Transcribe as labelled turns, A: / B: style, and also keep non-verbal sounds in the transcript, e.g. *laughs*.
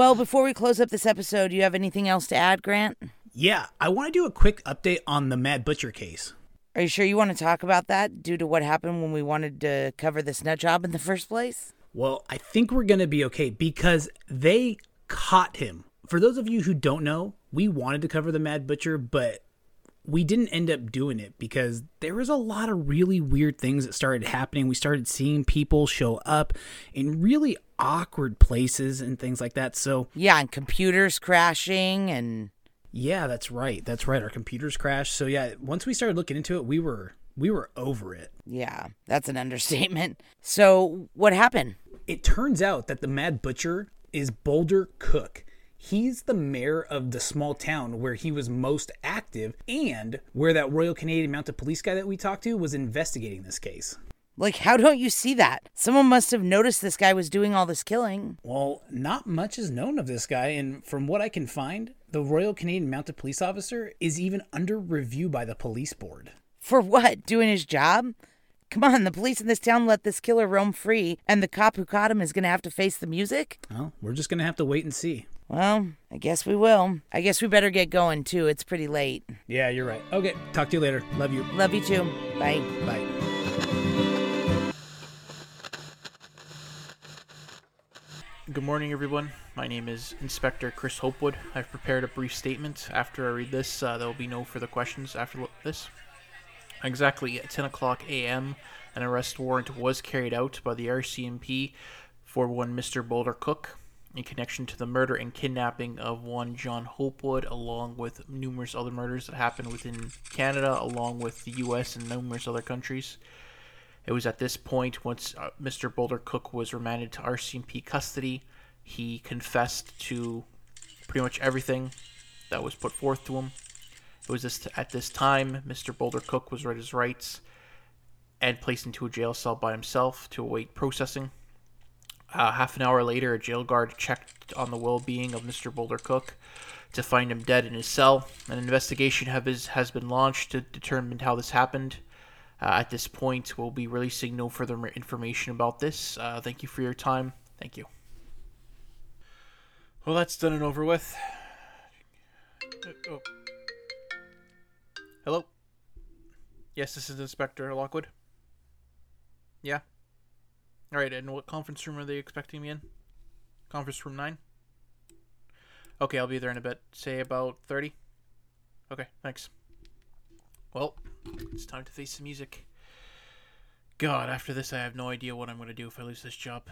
A: Well, before we close up this episode, do you have anything else to add, Grant?
B: Yeah, I want to do a quick update on the Mad Butcher case.
A: Are you sure you want to talk about that due to what happened when we wanted to cover this nut job in the first place?
B: Well, I think we're going to be okay because they caught him. For those of you who don't know, we wanted to cover the Mad Butcher, but we didn't end up doing it because there was a lot of really weird things that started happening. We started seeing people show up in really awkward places and things like that. So,
A: Yeah, and computers crashing and
B: yeah, that's right. That's right. Our computers crashed. So, yeah, once we started looking into it, we were we were over it.
A: yeah, that's an *laughs* understatement. So, what happened?
B: It turns out that the Mad Butcher is Boulder Cook. He's the mayor of the small town where he was most active and where that Royal Canadian Mounted Police guy that we talked to was investigating this case.
A: Like, how don't you see that? Someone must have noticed this guy was doing all this killing.
B: Well, not much is known of this guy, and from what I can find, the Royal Canadian Mounted Police officer is even under review by the police board.
A: For what? Doing his job? Come on, the police in this town let this killer roam free, and the cop who caught him is gonna have to face the music?
B: Well, we're just gonna have to wait and see.
A: Well, I guess we will. I guess we better get going too. It's pretty late.
B: Yeah, you're right. Okay, talk to you later. Love you.
A: Love you too. Bye.
B: Bye.
C: Good morning, everyone. My name is Inspector Chris Hopewood. I've prepared a brief statement. After I read this, uh, there will be no further questions after this. Exactly at 10 o'clock a.m., an arrest warrant was carried out by the RCMP for one Mr. Boulder Cook in connection to the murder and kidnapping of one John Hopewood, along with numerous other murders that happened within Canada, along with the U.S. and numerous other countries. It was at this point, once uh, Mr. Boulder Cook was remanded to RCMP custody, he confessed to pretty much everything that was put forth to him. It was this at this time Mr. Boulder Cook was read his rights and placed into a jail cell by himself to await processing. Uh, half an hour later, a jail guard checked on the well-being of Mr. Boulder Cook to find him dead in his cell. An investigation is, has been launched to determine how this happened. Uh, at this point, we'll be releasing no further information about this. Uh, thank you for your time. Thank you. Well, that's done and over with. Oh. Hello? Yes, this is Inspector Lockwood. Yeah? Alright, and what conference room are they expecting me in? Conference room 9? Okay, I'll be there in a bit. Say about 30? Okay, thanks. Well, it's time to face the music. God, after this, I have no idea what I'm going to do if I lose this job.